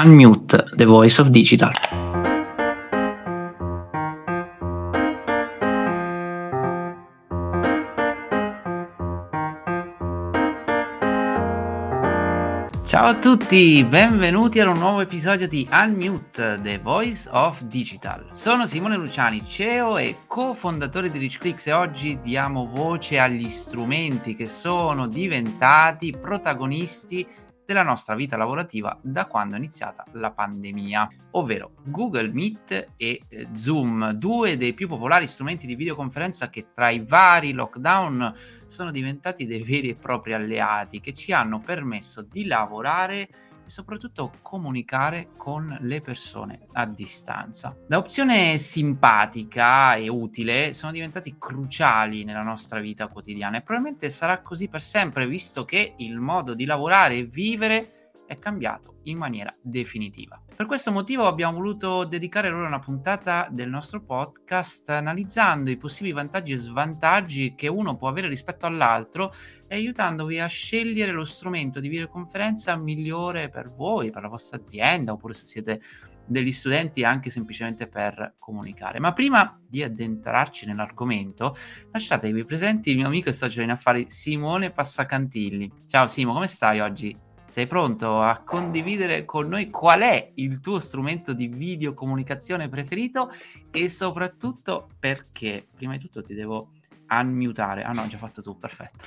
Unmute, the voice of digital. Ciao a tutti, benvenuti ad un nuovo episodio di Unmute, The Voice of Digital. Sono Simone Luciani, CEO e cofondatore di RichClicks e oggi diamo voce agli strumenti che sono diventati protagonisti della nostra vita lavorativa da quando è iniziata la pandemia, ovvero Google Meet e eh, Zoom, due dei più popolari strumenti di videoconferenza che tra i vari lockdown sono diventati dei veri e propri alleati che ci hanno permesso di lavorare soprattutto comunicare con le persone a distanza. Da opzione simpatica e utile sono diventati cruciali nella nostra vita quotidiana e probabilmente sarà così per sempre visto che il modo di lavorare e vivere è cambiato in maniera definitiva. Per questo motivo abbiamo voluto dedicare loro una puntata del nostro podcast analizzando i possibili vantaggi e svantaggi che uno può avere rispetto all'altro e aiutandovi a scegliere lo strumento di videoconferenza migliore per voi, per la vostra azienda oppure se siete degli studenti anche semplicemente per comunicare. Ma prima di addentrarci nell'argomento, lasciatevi presenti il mio amico e socio in affari Simone Passacantilli. Ciao Simo, come stai oggi? Sei pronto a condividere con noi qual è il tuo strumento di videocomunicazione preferito e soprattutto perché? Prima di tutto ti devo unmutare. Ah no, già fatto tu, perfetto.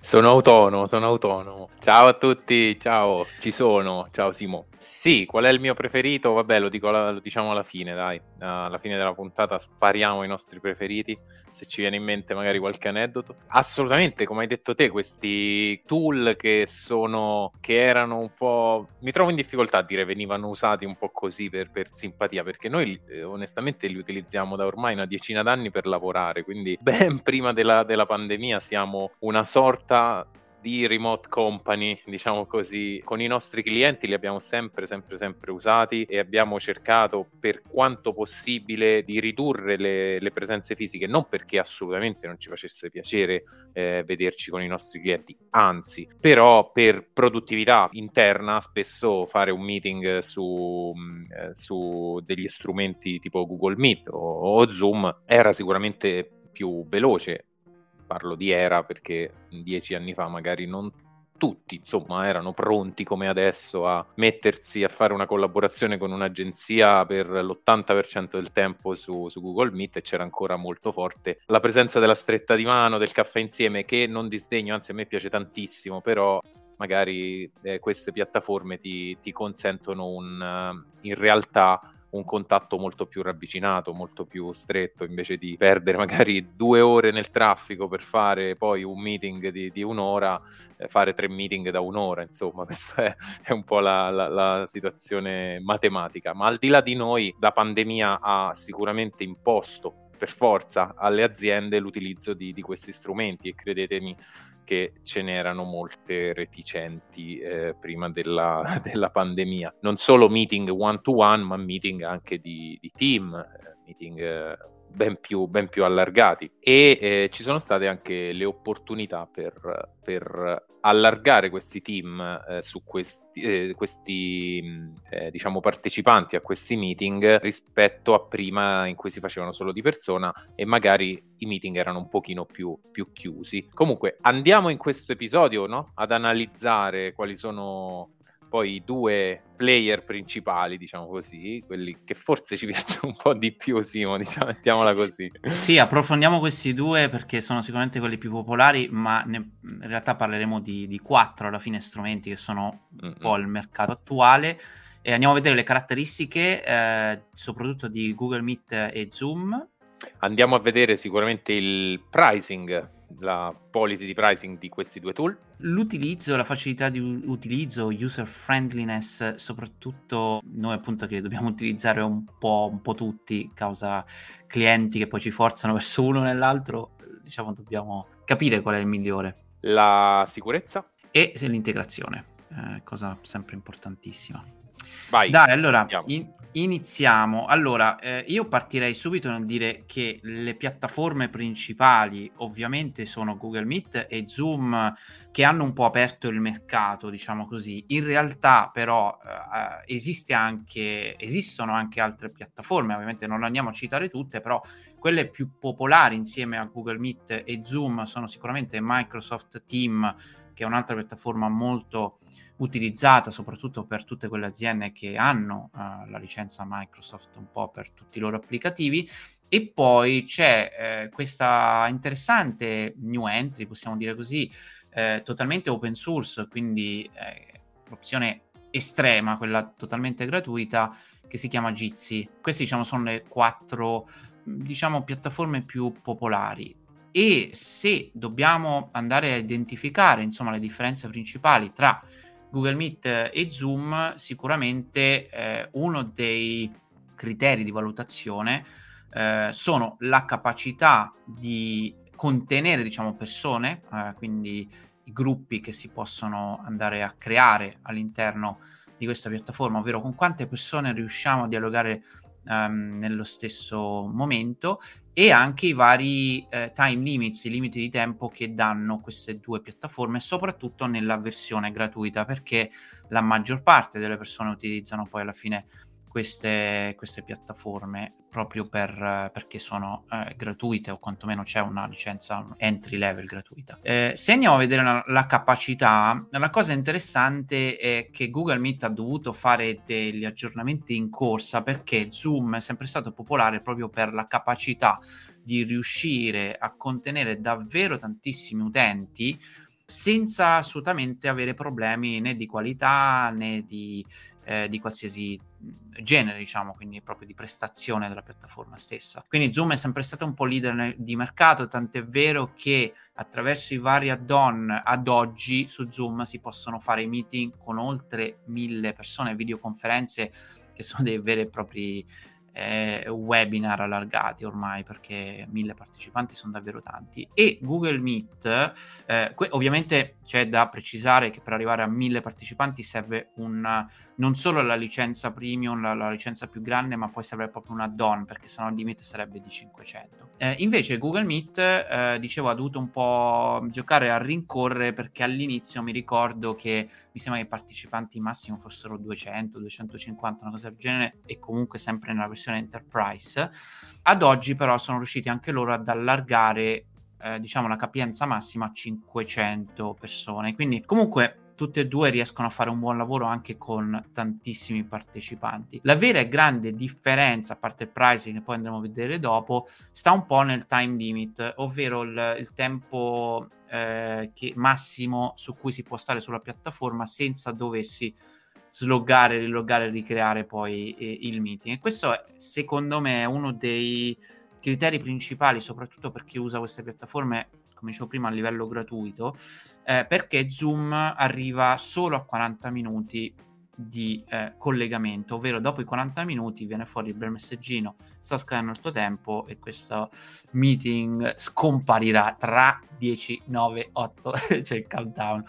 sono autonomo, sono autonomo. Ciao a tutti, ciao, ci sono. Ciao Simo. Sì, qual è il mio preferito? Vabbè, lo, dico, lo diciamo alla fine, dai. alla fine della puntata spariamo i nostri preferiti, se ci viene in mente magari qualche aneddoto. Assolutamente, come hai detto te, questi tool che sono, che erano un po'... Mi trovo in difficoltà a dire venivano usati un po' così per, per simpatia, perché noi eh, onestamente li utilizziamo da ormai una decina d'anni per lavorare, quindi ben prima della, della pandemia siamo una sorta di remote company, diciamo così, con i nostri clienti li abbiamo sempre, sempre, sempre usati e abbiamo cercato per quanto possibile di ridurre le, le presenze fisiche, non perché assolutamente non ci facesse piacere eh, vederci con i nostri clienti, anzi, però per produttività interna spesso fare un meeting su, mm, eh, su degli strumenti tipo Google Meet o, o Zoom era sicuramente più veloce parlo di era perché dieci anni fa magari non tutti, insomma, erano pronti come adesso a mettersi a fare una collaborazione con un'agenzia per l'80% del tempo su, su, Google Meet e c'era ancora molto forte la presenza della stretta di mano, del caffè insieme, che non disdegno, anzi a me piace tantissimo, però magari eh, queste piattaforme ti, ti consentono un, in realtà un contatto molto più ravvicinato, molto più stretto, invece di perdere magari due ore nel traffico per fare poi un meeting di, di un'ora, eh, fare tre meeting da un'ora, insomma, questa è, è un po' la, la, la, situazione matematica. Ma al di là di noi, la pandemia ha sicuramente imposto per forza alle aziende l'utilizzo di, di questi strumenti e credetemi che ce n'erano molte reticenti eh, prima della, della, pandemia. Non solo meeting one to one, ma meeting anche di, di team, eh, meeting eh, ben più, ben più allargati e eh, ci sono state anche le opportunità per, per allargare questi team eh, su questi, eh, questi eh, diciamo partecipanti a questi meeting rispetto a prima in cui si facevano solo di persona e magari i meeting erano un pochino più, più chiusi. Comunque andiamo in questo episodio no? ad analizzare quali sono poi i due player principali, diciamo così, quelli che forse ci piacciono un po' di più, Simo, diciamo, mettiamola così. Sì, approfondiamo questi due perché sono sicuramente quelli più popolari, ma ne, in realtà parleremo di, di, quattro alla fine strumenti che sono un po' il mercato attuale. E andiamo a vedere le caratteristiche, eh, soprattutto di Google Meet e Zoom. Andiamo a vedere sicuramente il pricing la policy di pricing di questi due tool? L'utilizzo, la facilità di utilizzo, user friendliness, soprattutto noi appunto che dobbiamo utilizzare un po', un po' tutti, causa clienti che poi ci forzano verso uno o nell'altro, diciamo dobbiamo capire qual è il migliore. La sicurezza? E l'integrazione, eh, cosa sempre importantissima. Vai, Dai, allora, in, iniziamo. Allora, eh, io partirei subito nel dire che le piattaforme principali ovviamente sono Google Meet e Zoom che hanno un po' aperto il mercato, diciamo così. In realtà però eh, esiste anche, esistono anche altre piattaforme, ovviamente non andiamo a citare tutte, però quelle più popolari insieme a Google Meet e Zoom sono sicuramente Microsoft Team, che è un'altra piattaforma molto utilizzata soprattutto per tutte quelle aziende che hanno uh, la licenza Microsoft un po' per tutti i loro applicativi e poi c'è eh, questa interessante new entry, possiamo dire così, eh, totalmente open source, quindi eh, l'opzione estrema, quella totalmente gratuita, che si chiama Jitsi. Queste diciamo sono le quattro diciamo piattaforme più popolari e se dobbiamo andare a identificare insomma le differenze principali tra Google Meet e Zoom, sicuramente eh, uno dei criteri di valutazione eh, sono la capacità di contenere, diciamo, persone, eh, quindi i gruppi che si possono andare a creare all'interno di questa piattaforma, ovvero con quante persone riusciamo a dialogare um, nello stesso momento e anche i vari eh, time limits, i limiti di tempo che danno queste due piattaforme, soprattutto nella versione gratuita, perché la maggior parte delle persone utilizzano poi alla fine queste, queste piattaforme proprio per, perché sono eh, gratuite o quantomeno c'è una licenza entry level gratuita. Eh, se andiamo a vedere la, la, capacità, la cosa interessante è che Google Meet ha dovuto fare degli aggiornamenti in corsa perché Zoom è sempre stato popolare proprio per la capacità di riuscire a contenere davvero tantissimi utenti senza assolutamente avere problemi né di qualità né di, eh, di qualsiasi genere, diciamo, quindi proprio di prestazione della piattaforma stessa. Quindi Zoom è sempre stato un po' leader di mercato, tant'è vero che attraverso i vari add-on ad oggi su Zoom si possono fare meeting con oltre mille persone, videoconferenze che sono dei veri e propri eh, webinar allargati ormai perché mille partecipanti sono davvero tanti. E Google Meet eh, que- ovviamente c'è da precisare che per arrivare a mille partecipanti serve un, non solo la licenza premium la, la, licenza più grande ma poi serve proprio un add-on perché sennò il limite sarebbe di 500 eh, invece Google Meet eh, dicevo ha dovuto un po' giocare a rincorrere perché all'inizio mi ricordo che mi sembra che i partecipanti massimo fossero 200 250 una cosa del genere e comunque sempre nella versione versione Enterprise. Ad oggi però sono riusciti anche loro ad allargare eh, diciamo la capienza massima a 500 persone. Quindi comunque tutte e due riescono a fare un buon lavoro anche con tantissimi partecipanti. La vera e grande differenza, a parte il pricing che poi andremo a vedere dopo, sta un po' nel time limit, ovvero il, il tempo eh, che, massimo su cui si può stare sulla piattaforma senza doversi sloggare, riloggare ricreare poi eh, il meeting. E questo è, secondo me è uno dei criteri principali, soprattutto per chi usa queste piattaforme, come dicevo prima, a livello gratuito, eh, perché Zoom arriva solo a 40 minuti di eh, collegamento, ovvero dopo i 40 minuti viene fuori il bel messaggino, sta scadendo il tuo tempo e questo meeting scomparirà tra 10, 9, 8, c'è il countdown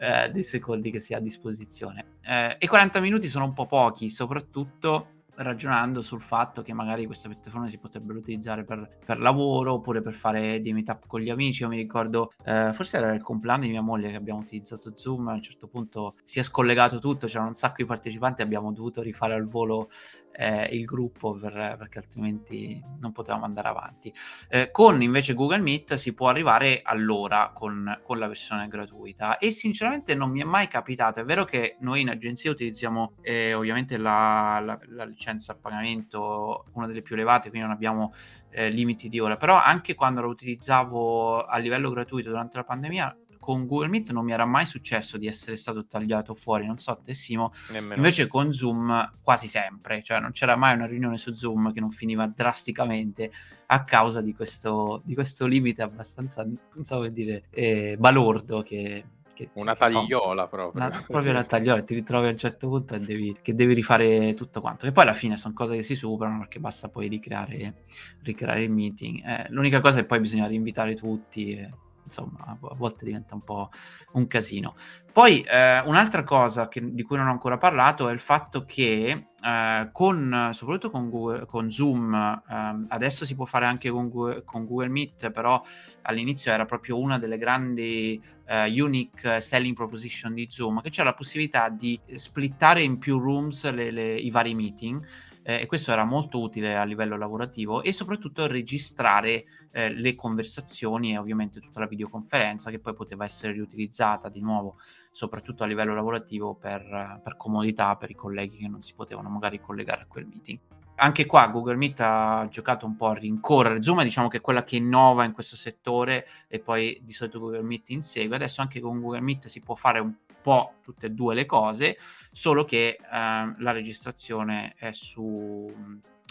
eh, dei secondi che si ha a disposizione. Eh, e 40 minuti sono un po' pochi, soprattutto ragionando sul fatto che magari queste piattaforme si potrebbero utilizzare per, per, lavoro oppure per fare dei meetup con gli amici. Io mi ricordo, eh, forse era il compleanno di mia moglie che abbiamo utilizzato Zoom, a un certo punto si è scollegato tutto, c'erano un sacco di partecipanti, abbiamo dovuto rifare al volo eh, il gruppo per, perché altrimenti non potevamo andare avanti. Eh, con invece Google Meet si può arrivare all'ora con, con, la versione gratuita e sinceramente non mi è mai capitato. È vero che noi in agenzia utilizziamo eh, ovviamente la, la, la, licenza a pagamento, una delle più elevate, quindi non abbiamo eh, limiti di ora, però anche quando la utilizzavo a livello gratuito durante la pandemia con Google Meet non mi era mai successo di essere stato tagliato fuori, non so te Simo, Nemmeno. invece con Zoom quasi sempre, cioè non c'era mai una riunione su Zoom che non finiva drasticamente a causa di questo, di questo limite abbastanza, non so come dire, eh, balordo che, che, una tagliola proprio. Una, proprio una tagliola, ti ritrovi a un certo punto e devi, che devi rifare tutto quanto. E poi alla fine sono cose che si superano perché basta poi ricreare, ricreare il meeting. Eh, l'unica cosa è poi bisogna rinvitare tutti. E insomma a volte diventa un po' un casino. Poi eh, un'altra cosa che, di cui non ho ancora parlato è il fatto che eh, con, soprattutto con, Google, con Zoom, eh, adesso si può fare anche con Google, con Google, Meet, però all'inizio era proprio una delle grandi eh, unique selling proposition di Zoom, che c'è la possibilità di splittare in più rooms le, le, i vari meeting eh, e questo era molto utile a livello lavorativo e soprattutto registrare eh, le conversazioni e ovviamente tutta la videoconferenza che poi poteva essere riutilizzata di nuovo soprattutto a livello lavorativo per, per comodità per i colleghi che non si potevano magari collegare a quel meeting anche qua Google Meet ha giocato un po' a rincorrere. Zoom diciamo che è quella che innova in questo settore e poi di solito Google Meet insegue. Adesso anche con Google Meet si può fare un po' tutte e due le cose, solo che eh, la registrazione è su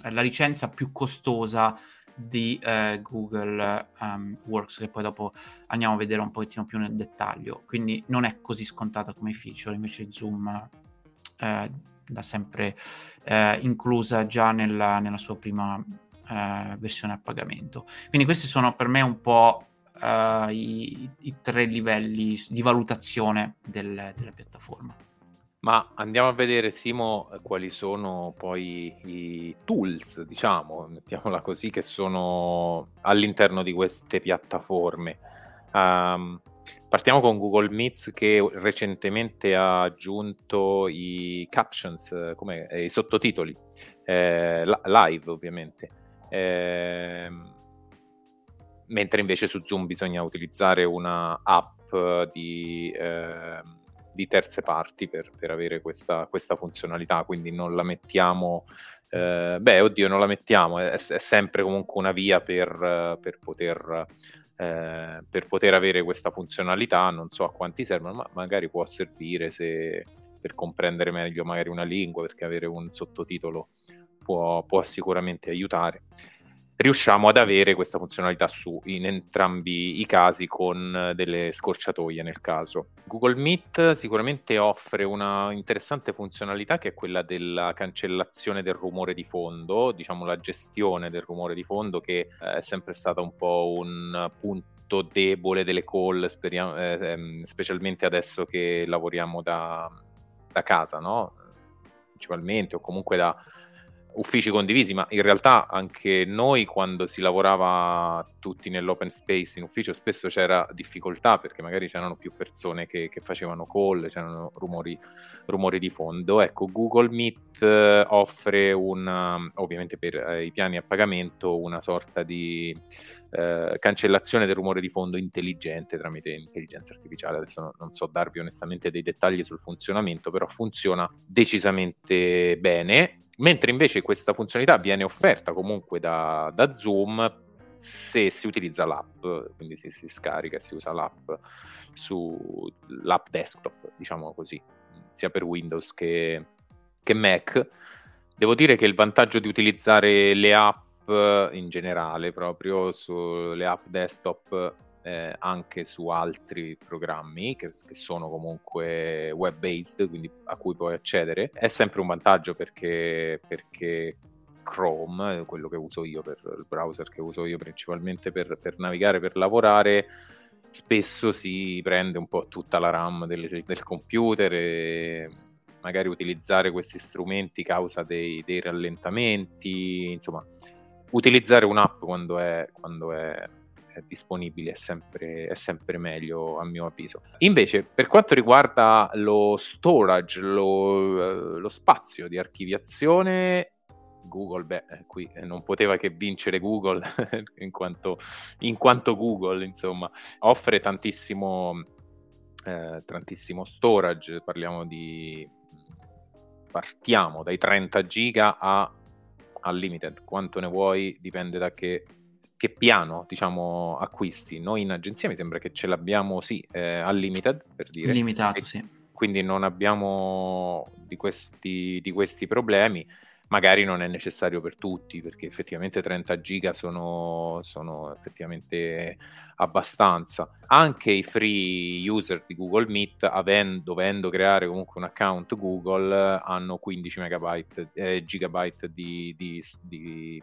è la licenza più costosa di eh, Google um, Works, che poi dopo andiamo a vedere un pochettino più nel dettaglio. Quindi non è così scontata come feature, invece Zoom eh, l'ha sempre eh, inclusa già nella, nella sua prima eh, versione a pagamento. Quindi questi sono per me un po' uh, i, i, tre livelli di valutazione del, della piattaforma. Ma andiamo a vedere, Simo, quali sono poi i tools, diciamo, mettiamola così, che sono all'interno di queste piattaforme. Um, partiamo con Google Meets che recentemente ha aggiunto i captions, come i sottotitoli, eh, live ovviamente. Eh, mentre invece su Zoom bisogna utilizzare una app di, eh, di terze parti per, per avere questa, questa, funzionalità, quindi non la mettiamo, eh, beh oddio non la mettiamo, è, è, sempre comunque una via per, per poter... Eh, per poter avere questa funzionalità, non so a quanti servono, ma magari può servire se, per comprendere meglio magari una lingua, perché avere un sottotitolo può, può sicuramente aiutare riusciamo ad avere questa funzionalità su in entrambi i casi con delle scorciatoie nel caso. Google Meet sicuramente offre una interessante funzionalità che è quella della cancellazione del rumore di fondo, diciamo la gestione del rumore di fondo che eh, è sempre stata un po' un punto debole delle call, speriamo, eh, ehm, specialmente adesso che lavoriamo da, da casa, no? principalmente o comunque da uffici condivisi, ma in realtà anche noi quando si lavorava tutti nell'open space in ufficio spesso c'era difficoltà perché magari c'erano più persone che, che facevano call, c'erano rumori, rumori, di fondo. Ecco, Google Meet eh, offre una, ovviamente per eh, i piani a pagamento una sorta di eh, cancellazione del rumore di fondo intelligente tramite intelligenza artificiale. Adesso no, non so darvi onestamente dei dettagli sul funzionamento, però funziona decisamente bene mentre invece questa funzionalità viene offerta comunque da, da Zoom se si utilizza l'app, quindi se si scarica e si usa l'app sull'app desktop, diciamo così, sia per Windows che, che Mac. Devo dire che il vantaggio di utilizzare le app in generale, proprio sulle app desktop, eh, anche su altri programmi che, che, sono comunque web based, quindi a cui puoi accedere, è sempre un vantaggio perché, perché Chrome, quello che uso io per il browser che uso io principalmente per, per navigare, per lavorare, spesso si prende un po' tutta la RAM del, del computer e magari utilizzare questi strumenti causa dei, dei rallentamenti, insomma, utilizzare un'app quando è, quando è disponibili è sempre, è sempre meglio a mio avviso. Invece per quanto riguarda lo storage, lo, lo spazio di archiviazione, Google, beh, eh, qui non poteva che vincere Google in, quanto, in quanto Google, insomma, offre tantissimo, eh, tantissimo storage, parliamo di, partiamo dai 30 giga a unlimited, quanto ne vuoi dipende da che che piano diciamo acquisti. Noi in agenzia mi sembra che ce l'abbiamo sì eh, unlimited per dire. Limitato e, sì. quindi non abbiamo di questi, di questi problemi magari non è necessario per tutti perché effettivamente 30 giga sono, sono, effettivamente abbastanza anche i free user di Google Meet avendo, dovendo creare comunque un account Google hanno 15 megabyte eh, gigabyte di, di, di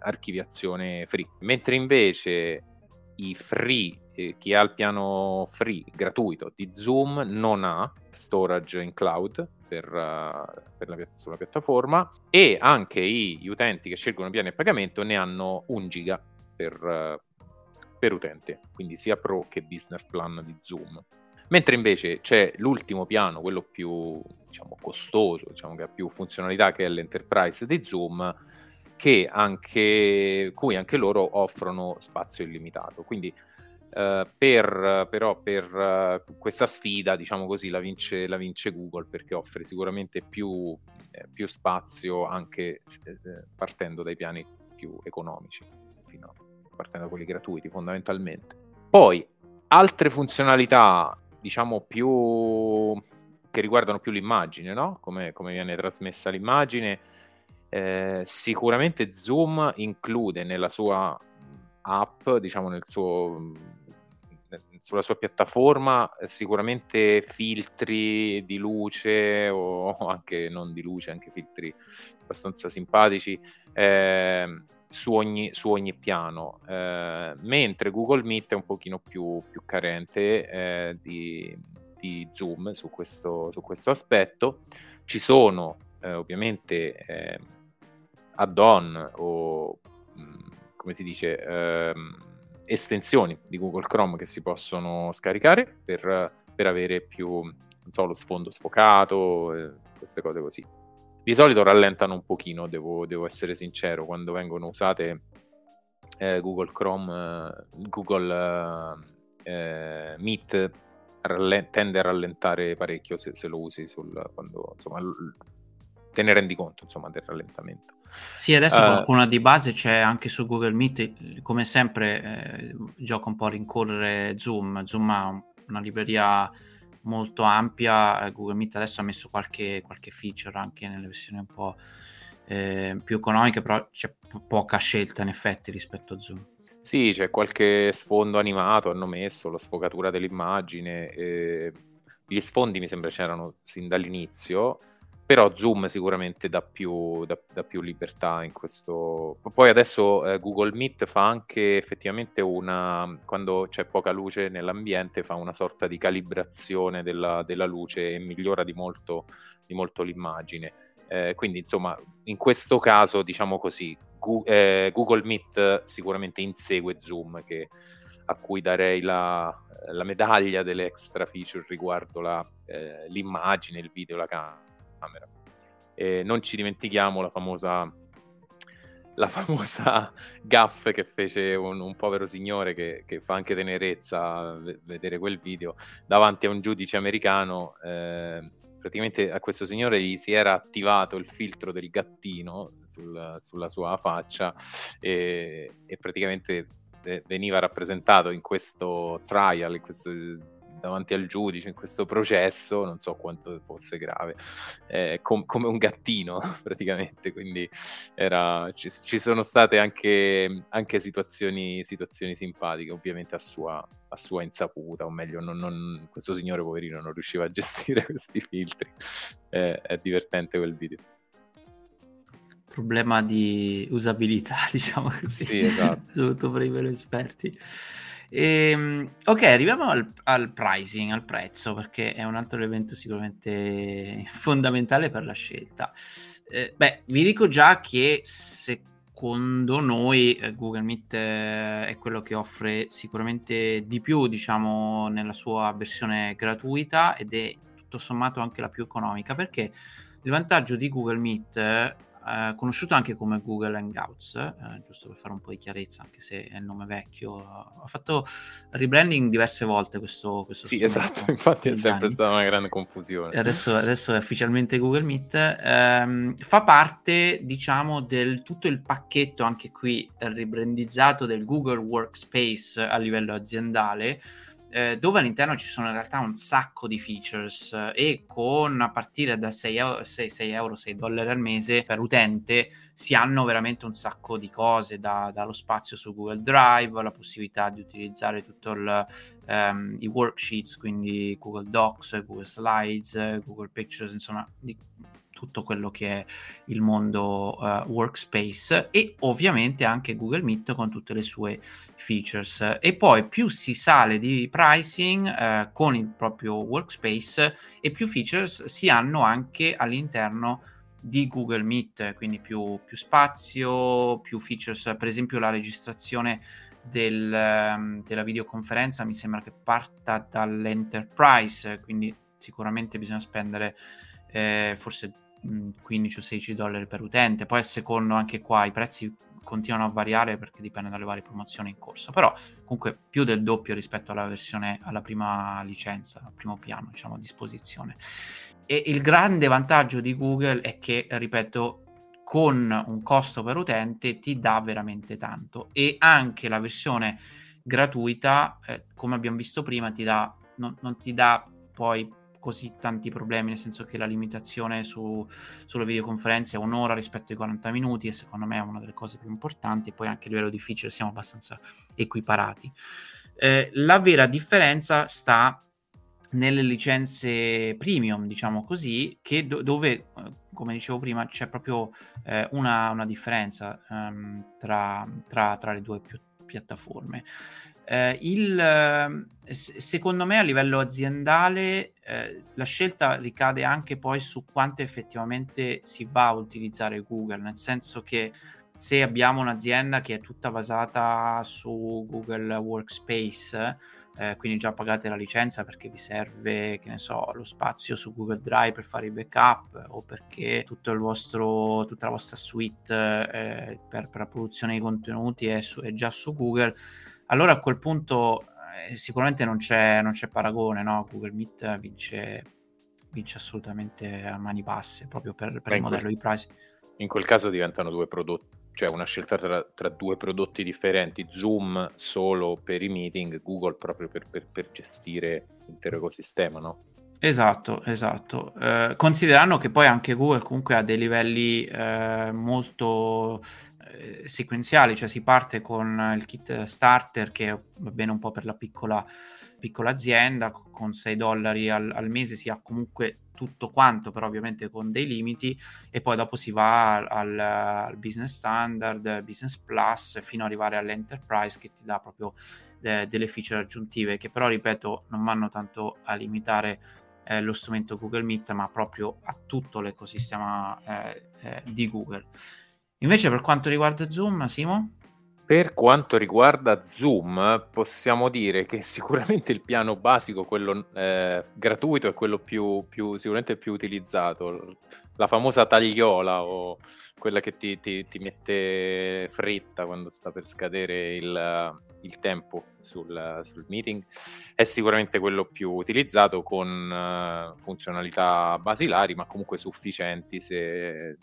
archiviazione free. Mentre invece i free, eh, chi ha il piano free gratuito di Zoom non ha storage in cloud per, uh, per la, sulla piattaforma e anche gli utenti che scelgono piani a pagamento ne hanno un giga per, uh, per utente, quindi sia pro che business plan di Zoom. Mentre invece c'è l'ultimo piano, quello più diciamo, costoso, diciamo, che ha più funzionalità, che è l'enterprise di Zoom, che anche, cui anche loro offrono spazio illimitato. Quindi eh, per, però per uh, questa sfida, diciamo così, la vince, la vince, Google perché offre sicuramente più, eh, più spazio anche eh, partendo dai piani più economici, a, partendo da quelli gratuiti fondamentalmente. Poi altre funzionalità, diciamo più che riguardano più l'immagine, no? Come, come viene trasmessa l'immagine. Eh, sicuramente Zoom include nella sua app, diciamo nel suo sulla sua piattaforma eh, sicuramente filtri di luce o anche non di luce, anche filtri abbastanza simpatici eh, su, ogni, su, ogni, piano, eh, mentre Google Meet è un pochino più, più carente eh, di, di, Zoom su questo, su questo, aspetto. Ci sono eh, ovviamente eh, add-on o mm, come si dice ehm, estensioni di Google Chrome che si possono scaricare per, per avere più, non so, lo sfondo sfocato, eh, queste cose così. Di solito rallentano un pochino, devo, devo essere sincero, quando vengono usate eh, Google Chrome, eh, Google eh, Meet rall- tende a rallentare parecchio se, se lo usi sul, quando, insomma, te ne rendi conto insomma, del rallentamento. Sì, adesso uh, qualcuna di base c'è anche su Google Meet, come sempre eh, gioca un po' a rincorrere Zoom. Zoom ha una libreria molto ampia, Google Meet adesso ha messo qualche, qualche feature anche nelle versioni un po' eh, più economiche, però c'è po- poca scelta in effetti rispetto a Zoom. Sì, c'è qualche sfondo animato, hanno messo la sfocatura dell'immagine, eh, gli sfondi mi sembra c'erano sin dall'inizio, però Zoom sicuramente dà più, dà, dà più, libertà in questo. Poi adesso eh, Google Meet fa anche effettivamente una, quando c'è poca luce nell'ambiente, fa una sorta di calibrazione della, della luce e migliora di molto, di molto l'immagine. Eh, quindi insomma, in questo caso, diciamo così, Gu- eh, Google Meet sicuramente insegue Zoom, che, a cui darei la, la, medaglia delle extra feature riguardo la, eh, l'immagine, il video, la camera camera. E non ci dimentichiamo la famosa, la famosa gaff che fece un, un povero signore che, che, fa anche tenerezza vedere quel video davanti a un giudice americano. Eh, praticamente a questo signore gli si era attivato il filtro del gattino sul, sulla sua faccia e, e praticamente veniva rappresentato in questo trial, in questo davanti al giudice in questo processo, non so quanto fosse grave, eh, com- come un gattino praticamente, quindi era, ci, ci, sono state anche, anche situazioni, situazioni, simpatiche, ovviamente a sua, a sua insaputa, o meglio, non, non, questo signore poverino non riusciva a gestire questi filtri, eh, è divertente quel video problema di usabilità, diciamo così, sì, esatto. soprattutto per i veri esperti. Ehm, ok, arriviamo al, al, pricing, al prezzo, perché è un altro elemento sicuramente fondamentale per la scelta. Eh, beh, vi dico già che secondo noi eh, Google Meet eh, è quello che offre sicuramente di più, diciamo, nella sua versione gratuita ed è tutto sommato anche la più economica, perché il vantaggio di Google Meet eh, conosciuto anche come Google Hangouts, eh, giusto per fare un po' di chiarezza, anche se è il nome vecchio. Ha fatto rebranding diverse volte questo, questo Sì, esatto, infatti è sempre anni. stata una grande confusione. Adesso, adesso, è ufficialmente Google Meet. Ehm, fa parte, diciamo, del tutto il pacchetto, anche qui ribrandizzato, del Google Workspace a livello aziendale, eh, dove all'interno ci sono in realtà un sacco di features eh, e con a partire da 6 euro, 6, 6 euro, 6 dollari al mese per utente si hanno veramente un sacco di cose, da, dallo spazio su Google Drive, la possibilità di utilizzare tutti um, i worksheets, quindi Google Docs, Google Slides, Google Pictures, insomma, di, tutto quello che è il mondo uh, workspace e ovviamente anche Google Meet con tutte le sue features. E poi più si sale di pricing uh, con il proprio workspace e più features si hanno anche all'interno di Google Meet, quindi più, più spazio, più features, per esempio la registrazione del, um, della videoconferenza mi sembra che parta dall'enterprise, quindi sicuramente bisogna spendere eh, forse 15 o 16 dollari per utente, poi a secondo anche qua i prezzi continuano a variare perché dipende dalle varie promozioni in corso, però comunque più del doppio rispetto alla versione, alla prima licenza, al primo piano, diciamo, a disposizione. E il grande vantaggio di Google è che, ripeto, con un costo per utente ti dà veramente tanto. E anche la versione gratuita, eh, come abbiamo visto prima, ti dà, non, non ti dà poi così tanti problemi, nel senso che la limitazione su, sulle videoconferenze è un'ora rispetto ai 40 minuti e secondo me è una delle cose più importanti e poi anche a livello difficile siamo abbastanza equiparati. Eh, la vera differenza sta nelle licenze premium, diciamo così, che do- dove, eh, come dicevo prima, c'è proprio eh, una, una, differenza um, tra, tra, tra, le due pi- piattaforme. Eh, il, eh, secondo me a livello aziendale eh, la scelta ricade anche poi su quanto effettivamente si va a utilizzare Google, nel senso che se abbiamo un'azienda che è tutta basata su Google Workspace, eh, quindi già pagate la licenza perché vi serve, che ne so, lo spazio su Google Drive per fare i backup o perché vostro, tutta la vostra suite eh, per, per, la produzione dei contenuti è, su, è già su Google allora a quel punto sicuramente non c'è, non c'è paragone, no? Google Meet vince, vince assolutamente a mani basse proprio per, per il modello quel, di pricing. In quel caso diventano due prodotti, cioè una scelta tra, tra, due prodotti differenti, Zoom solo per i meeting, Google proprio per, per, per gestire l'intero ecosistema, no? Esatto, esatto. Eh, considerando che poi anche Google comunque ha dei livelli eh, molto eh, sequenziali, cioè si parte con il kit starter che va bene un po' per la piccola, piccola azienda, con 6 dollari al, al, mese si ha comunque tutto quanto, però ovviamente con dei limiti, e poi dopo si va al, al business standard, business plus, fino ad arrivare all'enterprise che ti dà proprio eh, delle feature aggiuntive, che però, ripeto, non vanno tanto a limitare eh, lo strumento Google Meet, ma proprio a tutto l'ecosistema eh, eh di Google. Invece per quanto riguarda Zoom, Simo? Per quanto riguarda Zoom, possiamo dire che sicuramente il piano basico, quello eh, gratuito, è quello più, più, sicuramente più utilizzato. La famosa tagliola o quella che ti, ti, ti mette fretta quando sta per scadere il, il tempo sul, sul, meeting, è sicuramente quello più utilizzato con uh, funzionalità basilari, ma comunque sufficienti se,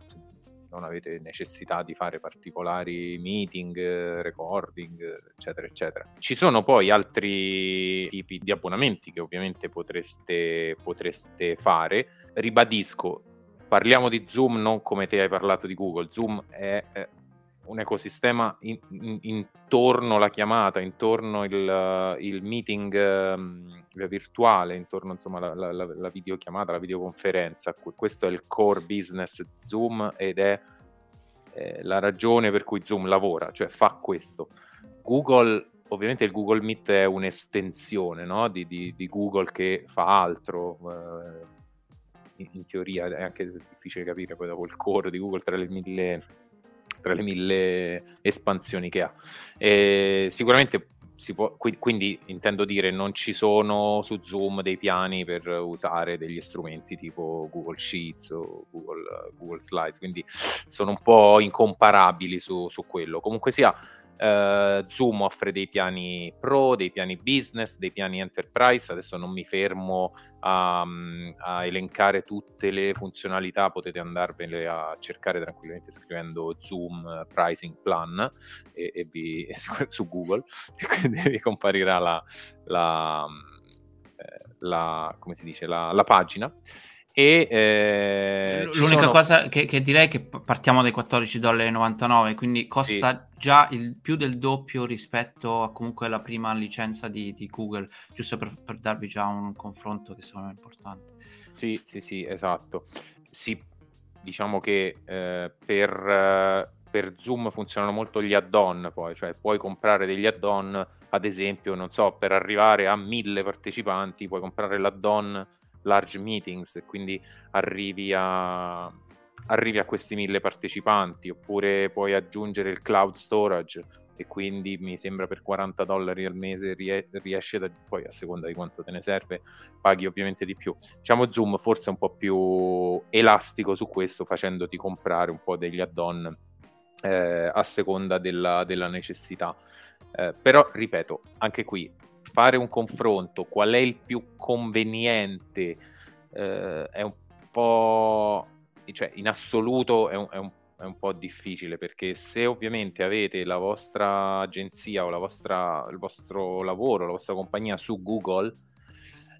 non avete necessità di fare particolari meeting, recording, eccetera, eccetera. Ci sono poi altri tipi di abbonamenti che ovviamente potreste, potreste fare. Ribadisco, parliamo di Zoom non come te hai parlato di Google. Zoom è un ecosistema in, in, intorno alla chiamata, intorno il, il meeting um, virtuale, intorno insomma alla, la, la videochiamata, la videoconferenza. Questo è il core business Zoom ed è eh, la ragione per cui Zoom lavora, cioè fa questo. Google, ovviamente il Google Meet è un'estensione no? di, di, di, Google che fa altro. Eh, in teoria è anche difficile capire poi dopo il core di Google tra le mille tra le mille espansioni che ha. E sicuramente si può, quindi intendo dire non ci sono su Zoom dei piani per usare degli strumenti tipo Google Sheets o Google, Google Slides, quindi sono un po' incomparabili su, su quello. Comunque sia, Uh, Zoom offre dei piani pro, dei piani business, dei piani enterprise. Adesso non mi fermo a, a elencare tutte le funzionalità, potete andarvene a cercare tranquillamente scrivendo Zoom Pricing Plan e, e vi, su Google e quindi vi comparirà la, la, eh, la, come si dice, la, la pagina. E, eh, L'unica sono... cosa che, che, direi è che partiamo dai 14,99 dollari, quindi costa sì. già il, più del doppio rispetto a comunque la prima licenza di, di Google, giusto per, per, darvi già un confronto che secondo me è importante. Sì, sì, sì, esatto. Si diciamo che eh, per, per, Zoom funzionano molto gli add-on poi, cioè puoi comprare degli add-on, ad esempio, non so, per arrivare a mille partecipanti puoi comprare l'add-on large meetings e quindi arrivi a, arrivi a questi mille partecipanti, oppure puoi aggiungere il cloud storage e quindi mi sembra per 40 dollari al mese rie- riesce da, poi a seconda di quanto te ne serve paghi ovviamente di più. Diciamo Zoom forse è un po' più elastico su questo facendoti comprare un po' degli add-on eh, a seconda della, della necessità. Eh, però ripeto anche qui fare un confronto qual è il più conveniente eh, è un po' cioè in assoluto è un, è un è un po' difficile perché se ovviamente avete la vostra agenzia o la vostra, il vostro lavoro, la vostra compagnia su Google,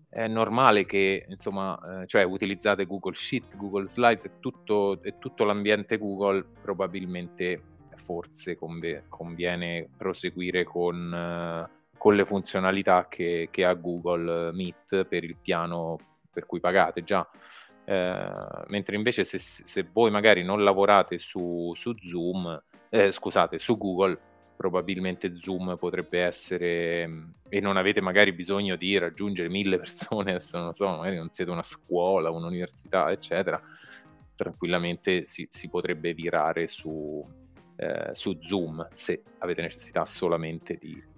è normale che insomma, eh, cioè utilizzate Google Sheet, Google Slides e tutto, e tutto l'ambiente Google, probabilmente forse conv- conviene proseguire con, uh, con le funzionalità che, che ha Google Meet per il piano per cui pagate già. Eh, mentre invece se, se, voi magari non lavorate su, su Zoom, eh, scusate, su Google, probabilmente Zoom potrebbe essere e non avete magari bisogno di raggiungere mille persone, adesso non so, magari non siete una scuola, un'università, eccetera, tranquillamente si, si potrebbe virare su, eh, su Zoom se avete necessità solamente di eh,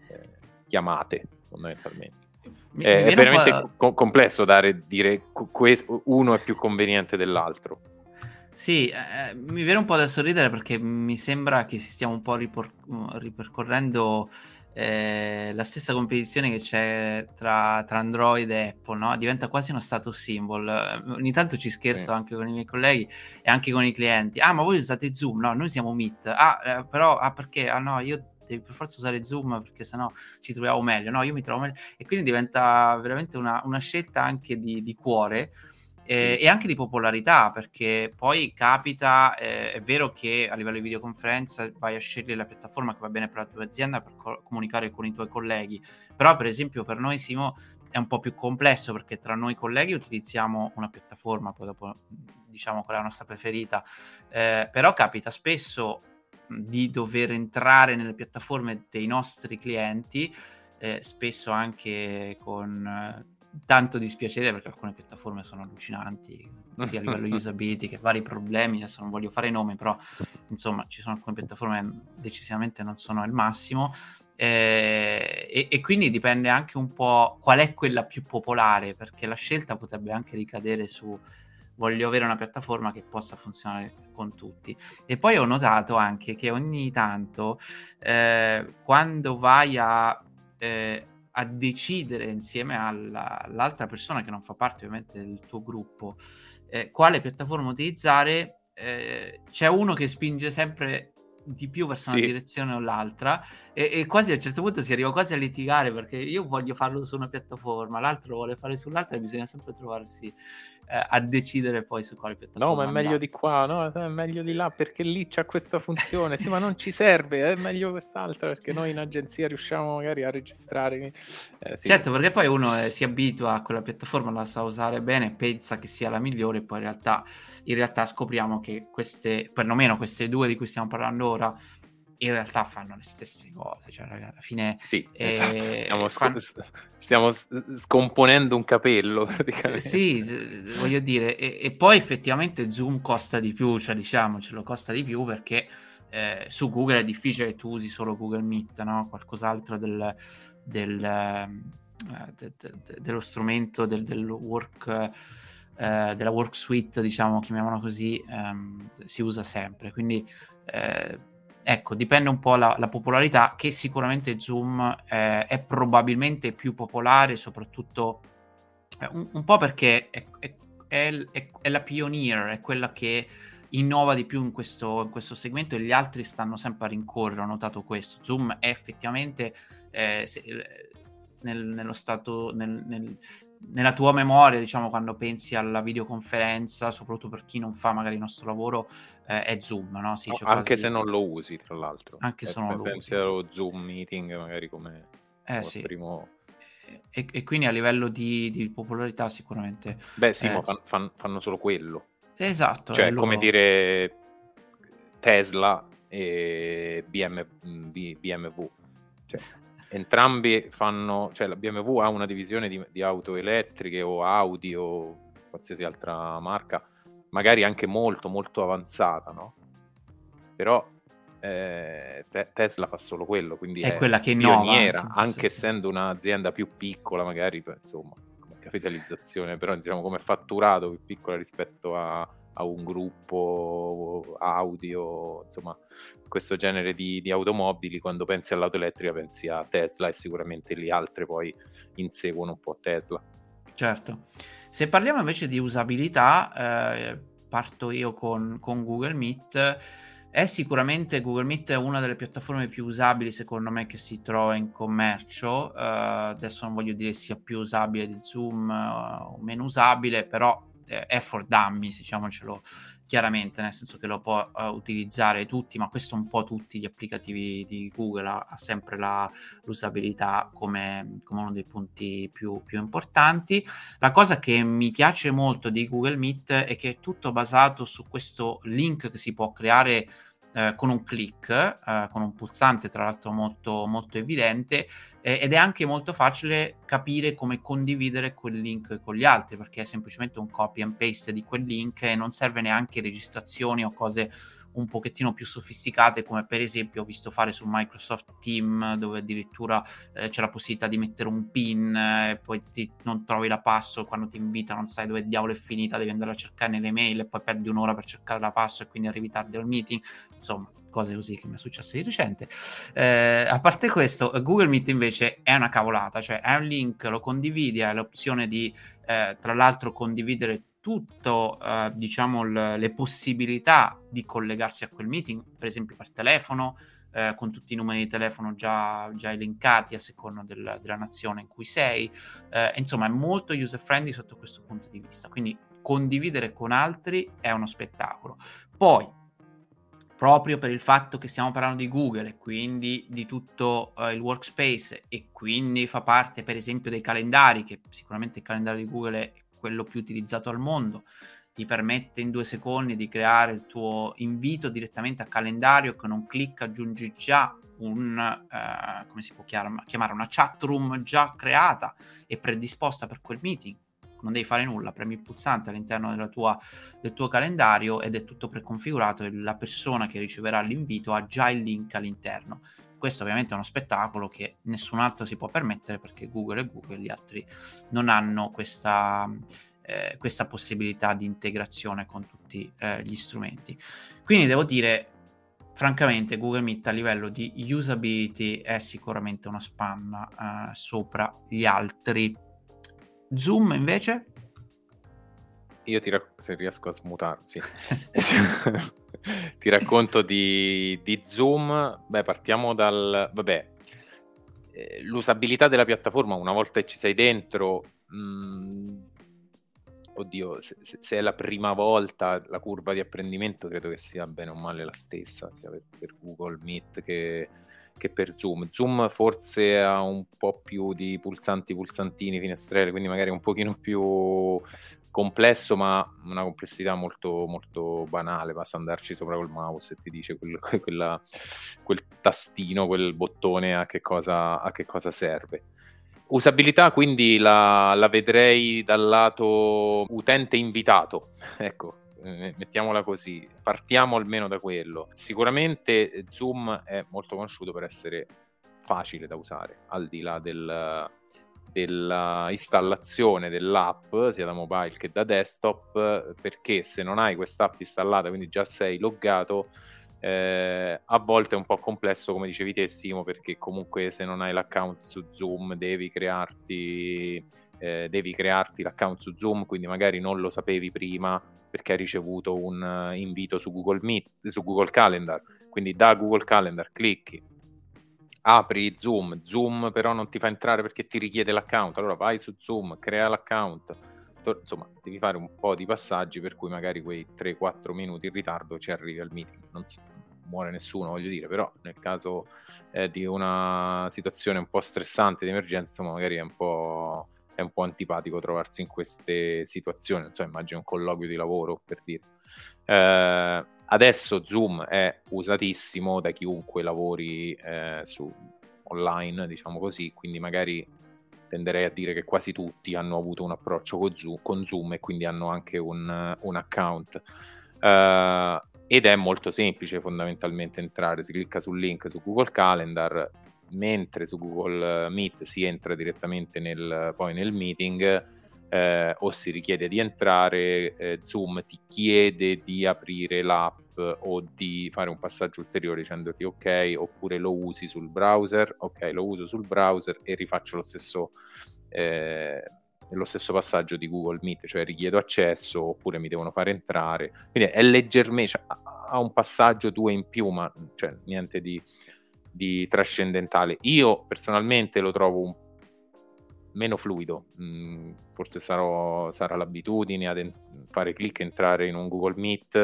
chiamate fondamentalmente. Mi, eh, mi è veramente co- complesso dare, dire que- uno è più conveniente dell'altro. Sì, eh, mi viene un po' da sorridere perché mi sembra che stiamo un po' ripor- ripercorrendo eh, la stessa competizione che c'è tra, tra, Android e Apple, no? diventa quasi uno status symbol. Ogni tanto ci scherzo sì. anche con i miei colleghi e anche con i clienti. Ah, ma voi usate Zoom? No, noi siamo Meet. Ah, eh, però, ah, perché? Ah, no, io devi per forza usare Zoom perché sennò ci troviamo meglio. No, io mi trovo meglio. E quindi diventa veramente una, una scelta anche di, di cuore eh, e anche di popolarità, perché poi capita, eh, è vero che a livello di videoconferenza vai a scegliere la piattaforma che va bene per la tua azienda per co- comunicare con i tuoi colleghi, però per esempio per noi Simo è un po' più complesso perché tra noi colleghi utilizziamo una piattaforma, poi dopo diciamo qual è la nostra preferita, eh, però capita spesso di dover entrare nelle piattaforme dei nostri clienti, eh, spesso anche con tanto dispiacere perché alcune piattaforme sono allucinanti, sia a livello di usability che vari problemi, adesso non voglio fare nomi, però insomma ci sono alcune piattaforme che decisamente non sono il massimo eh, e, e, quindi dipende anche un po' qual è quella più popolare, perché la scelta potrebbe anche ricadere su voglio avere una piattaforma che possa funzionare con tutti. E poi ho notato anche che ogni tanto eh, quando vai a eh, a decidere insieme alla, all'altra persona che non fa parte ovviamente del tuo gruppo eh, quale piattaforma utilizzare, eh, c'è uno che spinge sempre di più verso sì. una direzione o l'altra e, e, quasi a un certo punto si arriva quasi a litigare perché io voglio farlo su una piattaforma, l'altro vuole fare sull'altra e bisogna sempre trovarsi eh, a decidere poi su quale piattaforma. No, ma è andare. meglio di qua, no, è meglio di là perché lì c'è questa funzione. sì, ma non ci serve, è meglio quest'altra perché noi in agenzia riusciamo magari a registrare. Eh, sì. Certo, perché poi uno eh, si abitua a quella piattaforma, la sa usare bene, pensa che sia la migliore, poi in realtà, in realtà scopriamo che queste, perlomeno queste due di cui stiamo parlando ora, in realtà fanno le stesse cose, cioè alla fine sì, eh, esatto. stiamo, fanno... stiamo, scomponendo un capello praticamente. Sì, voglio dire, e, e, poi effettivamente Zoom costa di più, cioè diciamocelo, costa di più perché eh, su Google è difficile che tu usi solo Google Meet, no? qualcos'altro del, del, eh, de, de, de, dello strumento del, del work... Eh, della work suite, diciamo, chiamiamola così, ehm, si usa sempre. Quindi eh, ecco, dipende un po' la, la popolarità, che sicuramente Zoom eh, è probabilmente più popolare, soprattutto eh, un, un, po' perché è, è, è, è, la pioneer, è quella che innova di più in questo, in questo, segmento e gli altri stanno sempre a rincorrere, ho notato questo. Zoom è effettivamente... Eh, se, nel, nello stato, nel, nel, nella tua memoria, diciamo, quando pensi alla videoconferenza, soprattutto per chi non fa magari il nostro lavoro, eh, è Zoom, no? Sì, no, anche se non lo usi, tra l'altro. Anche se non lo pensi allo Zoom meeting, magari come, eh, come sì. primo... E, e, quindi a livello di, di popolarità sicuramente... Beh sì, eh, ma fan, fan, fanno solo quello. Esatto. Cioè, come dire Tesla e BMW. BMW. Cioè, entrambi fanno, cioè la BMW ha una divisione di, di, auto elettriche o Audi o qualsiasi altra marca, magari anche molto molto avanzata, no? Però eh, te- Tesla fa solo quello, quindi è, è quella che pioniera, innova, anche sì. essendo un'azienda più piccola, magari insomma, come capitalizzazione, però diciamo come fatturato più piccola rispetto a, a un gruppo audio, insomma, questo genere di, di, automobili, quando pensi all'auto elettrica pensi a Tesla e sicuramente le altre poi inseguono un po' Tesla. Certo. Se parliamo invece di usabilità, eh, parto io con, con Google Meet. È sicuramente Google Meet una delle piattaforme più usabili, secondo me, che si trova in commercio. Uh, adesso non voglio dire sia più usabile di Zoom uh, o meno usabile, però è for dummies, diciamocelo chiaramente, nel senso che lo può uh, utilizzare tutti, ma questo un po' tutti gli applicativi di Google ha, ha sempre la, l'usabilità come, come, uno dei punti più, più, importanti. La cosa che mi piace molto di Google Meet è che è tutto basato su questo link che si può creare eh, con un click, eh, con un pulsante tra l'altro molto, molto evidente eh, ed è anche molto facile capire come condividere quel link con gli altri perché è semplicemente un copy and paste di quel link e non serve neanche registrazioni o cose un pochettino più sofisticate come per esempio ho visto fare su Microsoft Team dove addirittura eh, c'è la possibilità di mettere un pin e eh, poi ti, non trovi la password quando ti invita non sai dove diavolo è finita devi andare a cercare nelle mail e poi perdi un'ora per cercare la password e quindi arrivi tardi al meeting. Insomma cose così che mi è successo di recente. Eh, a parte questo Google Meet invece è una cavolata cioè è un link lo condividi hai l'opzione di eh, tra l'altro condividere tutto, eh, diciamo, l- le possibilità di collegarsi a quel meeting, per esempio per telefono, eh, con tutti i numeri di telefono già, già elencati a seconda del, della nazione in cui sei. Eh, insomma, è molto user friendly sotto questo punto di vista. Quindi condividere con altri è uno spettacolo. Poi, proprio per il fatto che stiamo parlando di Google e quindi di tutto uh, il workspace e quindi fa parte per esempio dei calendari, che sicuramente il calendario di Google è quello più utilizzato al mondo, ti permette in due secondi di creare il tuo invito direttamente a calendario con un clic aggiungi già un, eh, come si può chiamare, una chat room già creata e predisposta per quel meeting. Non devi fare nulla, premi il pulsante all'interno tua, del tuo calendario ed è tutto preconfigurato e la persona che riceverà l'invito ha già il link all'interno questo ovviamente è uno spettacolo che nessun altro si può permettere perché Google e Google gli altri non hanno questa, eh, questa possibilità di integrazione con tutti eh, gli strumenti. Quindi devo dire, francamente, Google Meet a livello di usability è sicuramente una spanna eh, sopra gli altri. Zoom invece? Io ti racconto, se riesco a smutarci. ti racconto di, di, Zoom. Beh, partiamo dal... Vabbè, eh, l'usabilità della piattaforma, una volta che ci sei dentro... Mh, mm, oddio, se, se, è la prima volta la curva di apprendimento credo che sia bene o male la stessa, sia per, per Google Meet che, che per Zoom. Zoom forse ha un po' più di pulsanti, pulsantini, finestrelle, quindi magari un pochino più complesso ma una complessità molto, molto banale, basta andarci sopra col mouse e ti dice quel, quella, quel tastino, quel bottone a che cosa, a che cosa serve. Usabilità quindi la, la, vedrei dal lato utente invitato, ecco, eh, mettiamola così, partiamo almeno da quello. Sicuramente Zoom è molto conosciuto per essere facile da usare, al di là del, dell'installazione dell'app sia da mobile che da desktop perché se non hai quest'app installata quindi già sei loggato eh, a volte è un po' complesso come dicevi te Simo perché comunque se non hai l'account su Zoom devi crearti eh, devi crearti l'account su Zoom quindi magari non lo sapevi prima perché hai ricevuto un invito su Google Meet su Google Calendar. Quindi da Google Calendar clicchi apri Zoom, Zoom però non ti fa entrare perché ti richiede l'account, allora vai su Zoom, crea l'account, insomma devi fare un po' di passaggi per cui magari quei 3-4 minuti in ritardo ci arrivi al meeting, non si muore nessuno voglio dire, però nel caso eh, di una situazione un po' stressante di emergenza, magari è un po', è un po' antipatico trovarsi in queste situazioni, non so, immagino un colloquio di lavoro per dire. Eh, adesso Zoom è usatissimo da chiunque lavori eh, su online, diciamo così, quindi magari tenderei a dire che quasi tutti hanno avuto un approccio con Zoom, con Zoom e quindi hanno anche un, un account. Uh, ed è molto semplice fondamentalmente entrare, si clicca sul link su Google Calendar, mentre su Google Meet si entra direttamente nel, poi nel meeting eh, o si richiede di entrare, eh, Zoom ti chiede di aprire l'app o di fare un passaggio ulteriore dicendoti ok, oppure lo usi sul browser, ok, lo uso sul browser e rifaccio lo stesso, eh, lo stesso passaggio di Google Meet, cioè richiedo accesso oppure mi devono fare entrare. Quindi è leggermente, cioè, ha un passaggio due in più, ma cioè, niente di, di trascendentale. Io personalmente lo trovo un meno fluido. Mm, forse sarò, sarà l'abitudine a fare clic e entrare in un Google Meet,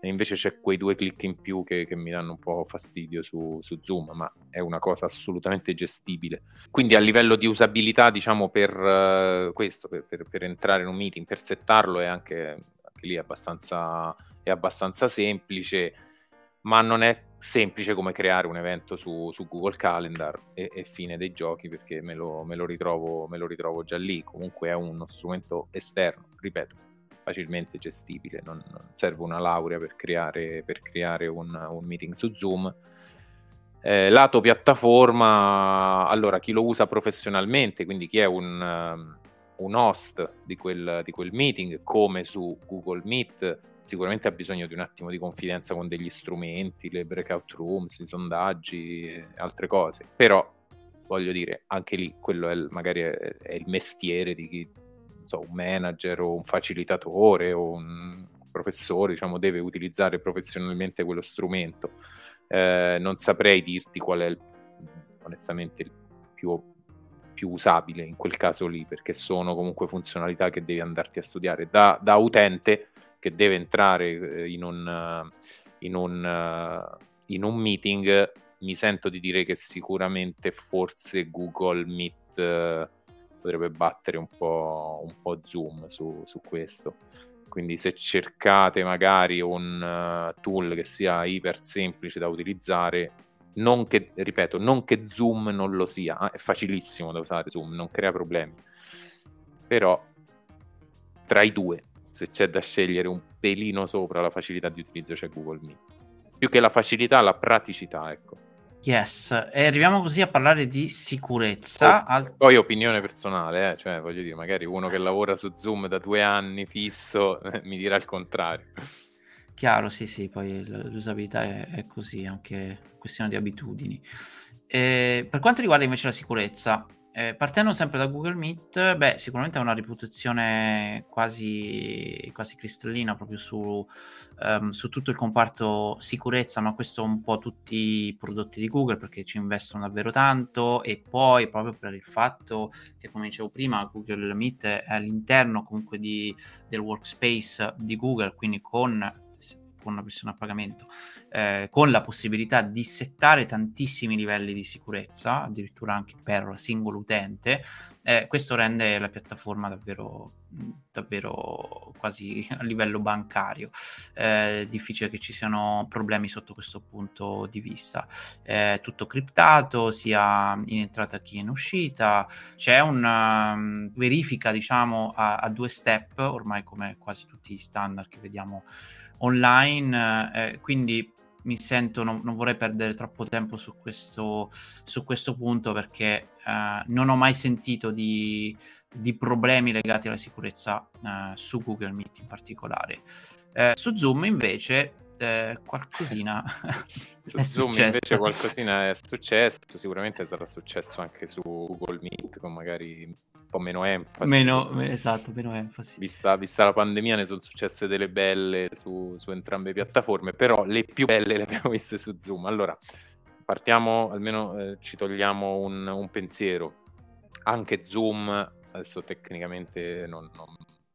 e invece c'è quei due clic in più che, che mi danno un po' fastidio su, su, Zoom, ma è una cosa assolutamente gestibile. Quindi a livello di usabilità, diciamo, per uh, questo, per, per, per, entrare in un meeting, per settarlo è anche, anche lì abbastanza, è abbastanza semplice ma non è semplice come creare un evento su, su Google Calendar e, e, fine dei giochi perché me lo, me, lo ritrovo, me lo, ritrovo, già lì. Comunque è uno strumento esterno, ripeto, facilmente gestibile, non, non serve una laurea per creare, per creare un, un, meeting su Zoom. Eh, lato piattaforma, allora chi lo usa professionalmente, quindi chi è un, um, un host di quel, di quel meeting, come su Google Meet, sicuramente ha bisogno di un attimo di confidenza con degli strumenti, le breakout rooms, i sondaggi altre cose. Però voglio dire, anche lì quello è il, magari è, è, il mestiere di chi, so, un manager o un facilitatore o un professore, diciamo, deve utilizzare professionalmente quello strumento. Eh, non saprei dirti qual è il, onestamente il più, più usabile in quel caso lì, perché sono comunque funzionalità che devi andarti a studiare. Da, da utente che deve entrare eh, in un, in un, eh, in un meeting, mi sento di dire che sicuramente forse Google Meet eh, potrebbe battere un po', un po Zoom su, su, questo. Quindi se cercate magari un tool che sia iper semplice da utilizzare, non che, ripeto, non che Zoom non lo sia, è facilissimo da usare Zoom, non crea problemi. Però tra i due se c'è da scegliere un pelino sopra la facilità di utilizzo c'è Google Meet. Più che la facilità, la praticità, ecco. Yes, e arriviamo così a parlare di sicurezza. Poi, Al... poi opinione personale, eh? cioè voglio dire, magari uno che lavora su Zoom da due anni fisso mi dirà il contrario. Chiaro, sì, sì, poi l'usabilità è, è così, anche questione di abitudini. E per quanto riguarda invece la sicurezza, eh, partendo sempre da Google Meet, beh, sicuramente ha una reputazione quasi, quasi cristallina proprio su, um, su, tutto il comparto sicurezza, ma questo un po' tutti i prodotti di Google perché ci investono davvero tanto e poi proprio per il fatto che, come dicevo prima, Google Meet è all'interno comunque di, del workspace di Google, quindi con con una versione a pagamento, eh, con la possibilità di settare tantissimi livelli di sicurezza, addirittura anche per singolo utente, eh, questo rende la piattaforma davvero davvero quasi a livello bancario. Eh, difficile che ci siano problemi sotto questo punto di vista. È tutto criptato, sia in entrata che in uscita. C'è una um, verifica, diciamo, a, a, due step, ormai come quasi tutti gli standard che vediamo online, eh, quindi mi sento, non, non, vorrei perdere troppo tempo su questo, su questo punto perché eh, non ho mai sentito di, di problemi legati alla sicurezza eh, su Google Meet in particolare. Eh, su Zoom invece eh, qualcosina su Zoom successo. invece qualcosina è successo, sicuramente sarà successo anche su Google Meet con magari po' meno enfasi. Meno, esatto, meno enfasi. Vista, vista, la pandemia ne sono successe delle belle su, su, entrambe le piattaforme, però le più belle le abbiamo viste su Zoom. Allora, partiamo, almeno eh, ci togliamo un, un, pensiero. Anche Zoom, adesso tecnicamente non, non,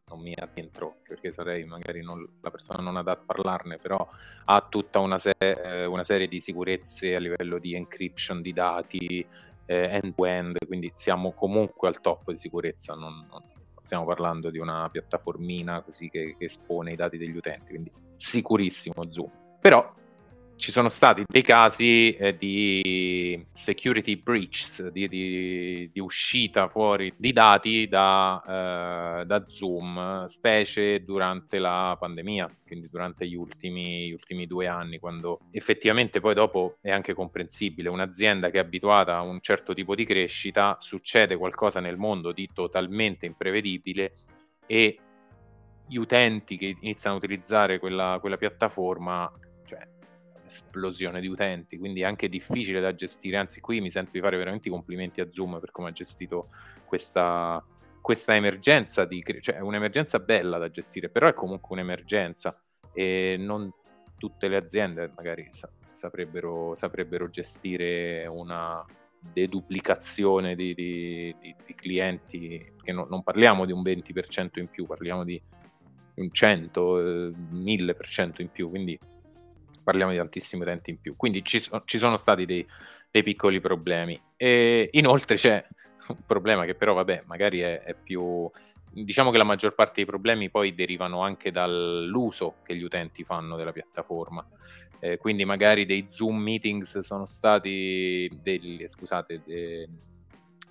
non mi addentro, perché sarei magari non, la persona non adatta a parlarne, però ha tutta una, se- eh, una serie di sicurezze a livello di encryption di dati, end-to-end, quindi siamo comunque al top di sicurezza, non, non stiamo parlando di una piattaformina così che, che espone i dati degli utenti, quindi sicurissimo Zoom. Però ci sono stati dei casi eh, di security breaches, di, di, di, uscita fuori di dati da, eh, da, Zoom, specie durante la pandemia, quindi durante gli ultimi, gli ultimi, due anni, quando effettivamente poi dopo è anche comprensibile, un'azienda che è abituata a un certo tipo di crescita, succede qualcosa nel mondo di totalmente imprevedibile e gli utenti che iniziano a utilizzare quella, quella piattaforma esplosione di utenti, quindi è anche difficile da gestire. Anzi, qui mi sento di fare veramente i complimenti a Zoom per come ha gestito questa, questa emergenza, di, cioè è un'emergenza bella da gestire, però è comunque un'emergenza e non tutte le aziende magari sa- saprebbero, saprebbero, gestire una deduplicazione di, di, di, di clienti, che no, non parliamo di un 20% in più, parliamo di un 100, eh, 1000% in più, quindi parliamo di tantissimi utenti in più. Quindi ci, so, ci sono stati dei, dei, piccoli problemi. E inoltre c'è un problema che però, vabbè, magari è, è, più... Diciamo che la maggior parte dei problemi poi derivano anche dall'uso che gli utenti fanno della piattaforma. Eh, quindi magari dei Zoom meetings sono stati degli, scusate, de,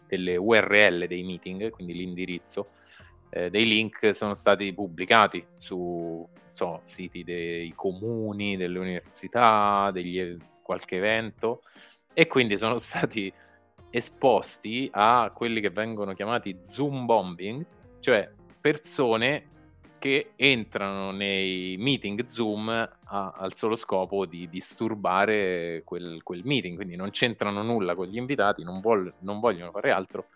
delle URL dei meeting, quindi l'indirizzo, eh, dei link sono stati pubblicati su so, siti dei comuni, delle università, degli, qualche evento e quindi sono stati esposti a quelli che vengono chiamati Zoom bombing, cioè persone che entrano nei meeting Zoom a, al solo scopo di disturbare quel, quel, meeting, quindi non c'entrano nulla con gli invitati, non, vuol, non vogliono fare altro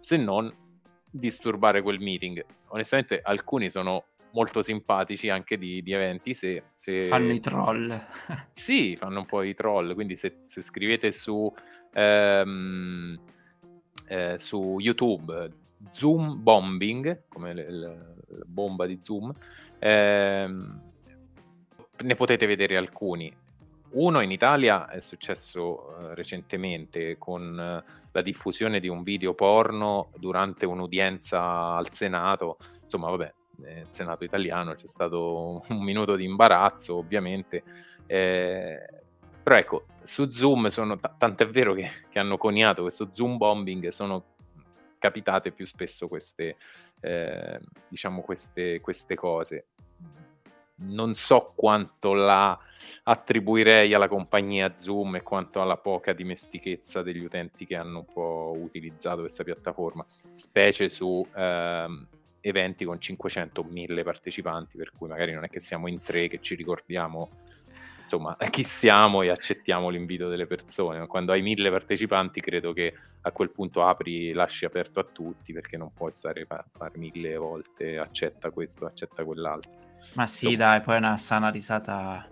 se non disturbare quel meeting. Onestamente alcuni sono molto simpatici anche di, di eventi. Se, se, fanno i troll. sì, fanno un po' i troll. Quindi se, se scrivete su, ehm, eh, su YouTube Zoom Bombing, come le, le, la bomba di Zoom, ehm, ne potete vedere alcuni. Uno in Italia è successo uh, recentemente con uh, la diffusione di un video porno durante un'udienza al Senato. Insomma, vabbè, nel Senato italiano c'è stato un minuto di imbarazzo ovviamente, eh, però ecco, su Zoom sono, t- tanto è vero che, che, hanno coniato questo Zoom bombing, sono capitate più spesso queste, eh, diciamo queste, queste cose. Non so quanto la attribuirei alla compagnia Zoom e quanto alla poca dimestichezza degli utenti che hanno un po' utilizzato questa piattaforma, specie su ehm, eventi con 500-1000 partecipanti, per cui magari non è che siamo in tre che ci ricordiamo insomma chi siamo e accettiamo l'invito delle persone. Quando hai mille partecipanti credo che a quel punto apri, lasci aperto a tutti perché non puoi stare a fare mille volte accetta questo, accetta quell'altro. Ma sì, insomma, dai, poi è una sana risata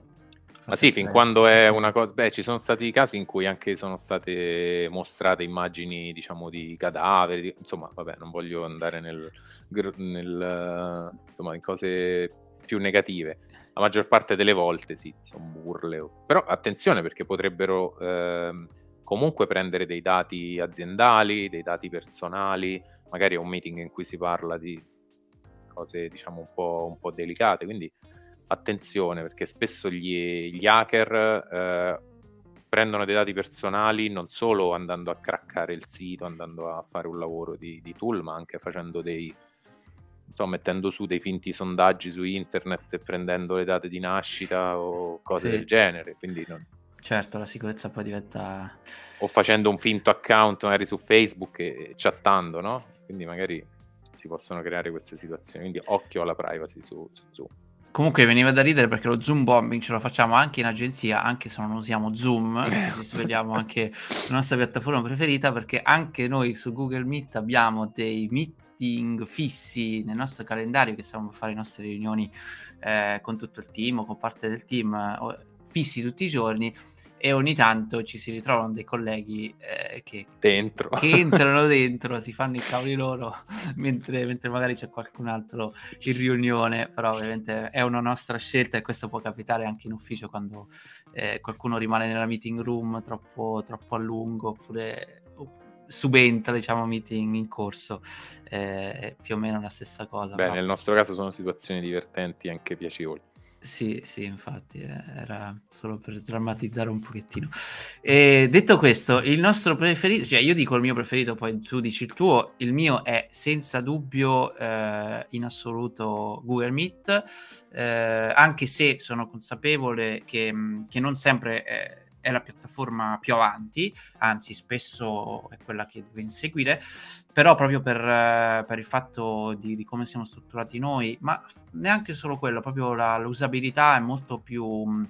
ma sì, fin quando è una cosa... Beh, ci sono stati casi in cui anche sono state mostrate immagini, diciamo, di cadaveri, di... insomma, vabbè, non voglio andare nel, nel, insomma, in cose più negative. La maggior parte delle volte sì, sono burle. Però attenzione perché potrebbero eh, comunque prendere dei dati aziendali, dei dati personali, magari è un meeting in cui si parla di cose, diciamo, un po', un po delicate, quindi attenzione perché spesso gli, gli hacker eh, prendono dei dati personali non solo andando a craccare il sito, andando a fare un lavoro di, di tool, ma anche facendo dei, insomma, mettendo su dei finti sondaggi su internet e prendendo le date di nascita o cose sì. del genere. Quindi non... Certo, la sicurezza poi diventa... O facendo un finto account magari su Facebook e chattando, no? Quindi magari si possono creare queste situazioni. Quindi occhio alla privacy su, su Zoom. Comunque veniva da ridere perché lo Zoom bombing ce lo facciamo anche in agenzia, anche se non usiamo Zoom, così svegliamo anche la nostra piattaforma preferita perché anche noi su Google Meet abbiamo dei meeting fissi nel nostro calendario che stiamo a fare le nostre riunioni eh, con tutto il team o con parte del team eh, fissi tutti i giorni e ogni tanto ci si ritrovano dei colleghi eh, che, dentro. che entrano dentro, si fanno i cavoli loro mentre, mentre, magari c'è qualcun altro in riunione, però ovviamente è una nostra scelta e questo può capitare anche in ufficio quando eh, qualcuno rimane nella meeting room troppo, troppo a lungo oppure subentra, diciamo, meeting in corso, eh, più o meno la stessa cosa. Beh, però... nel nostro caso sono situazioni divertenti e anche piacevoli. Sì, sì, infatti, eh, era solo per drammatizzare un pochettino. E detto questo, il nostro preferito, cioè io dico il mio preferito, poi tu dici il tuo, il mio è senza dubbio eh, in assoluto Google Meet, eh, anche se sono consapevole che, che non sempre è la piattaforma più avanti, anzi spesso è quella che deve inseguire, però proprio per, per il fatto di, di, come siamo strutturati noi, ma neanche solo quello, proprio la, l'usabilità è molto più,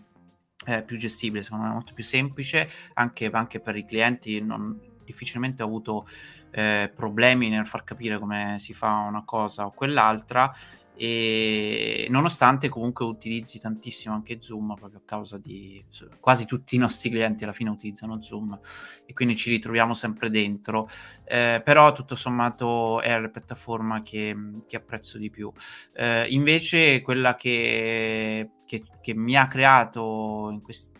eh, più gestibile, secondo me, molto più semplice, anche, anche per i clienti non, difficilmente ho avuto eh, problemi nel far capire come si fa una cosa o quell'altra e nonostante comunque utilizzi tantissimo anche Zoom proprio a causa di quasi tutti i nostri clienti alla fine utilizzano Zoom e quindi ci ritroviamo sempre dentro. Eh, però tutto sommato è la piattaforma che, che apprezzo di più. Eh, invece quella che, che, che, mi ha creato in questi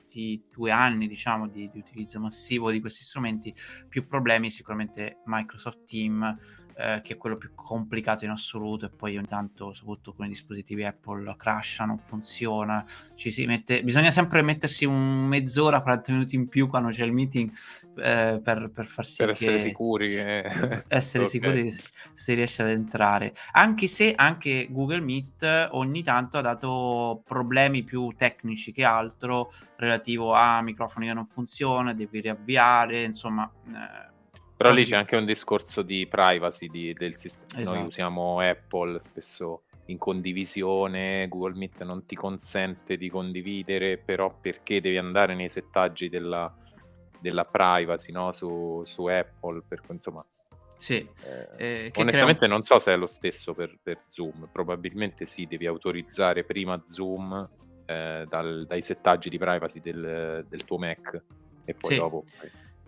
due anni diciamo di, di utilizzo massivo di questi strumenti più problemi sicuramente Microsoft Teams eh, che è quello più complicato in assoluto e poi ogni tanto soprattutto con i dispositivi Apple crasha, non funziona, ci si mette, bisogna sempre mettersi un mezz'ora, 40 minuti in più quando c'è il meeting eh, per, per far sì per che... essere sicuri che... essere okay. sicuri se, se riesce ad entrare anche se anche Google Meet ogni tanto ha dato problemi più tecnici che altro relativo a microfoni che non funzionano, devi riavviare insomma eh, però lì c'è anche un discorso di privacy di, del sistema. Esatto. Noi usiamo Apple spesso in condivisione, Google Meet non ti consente di condividere, però perché devi andare nei settaggi della, della privacy no? su, su, Apple, per, insomma... Sì, eh, eh, onestamente crea... non so se è lo stesso per, per, Zoom, probabilmente sì, devi autorizzare prima Zoom eh, dal, dai settaggi di privacy del, del tuo Mac e poi sì. dopo...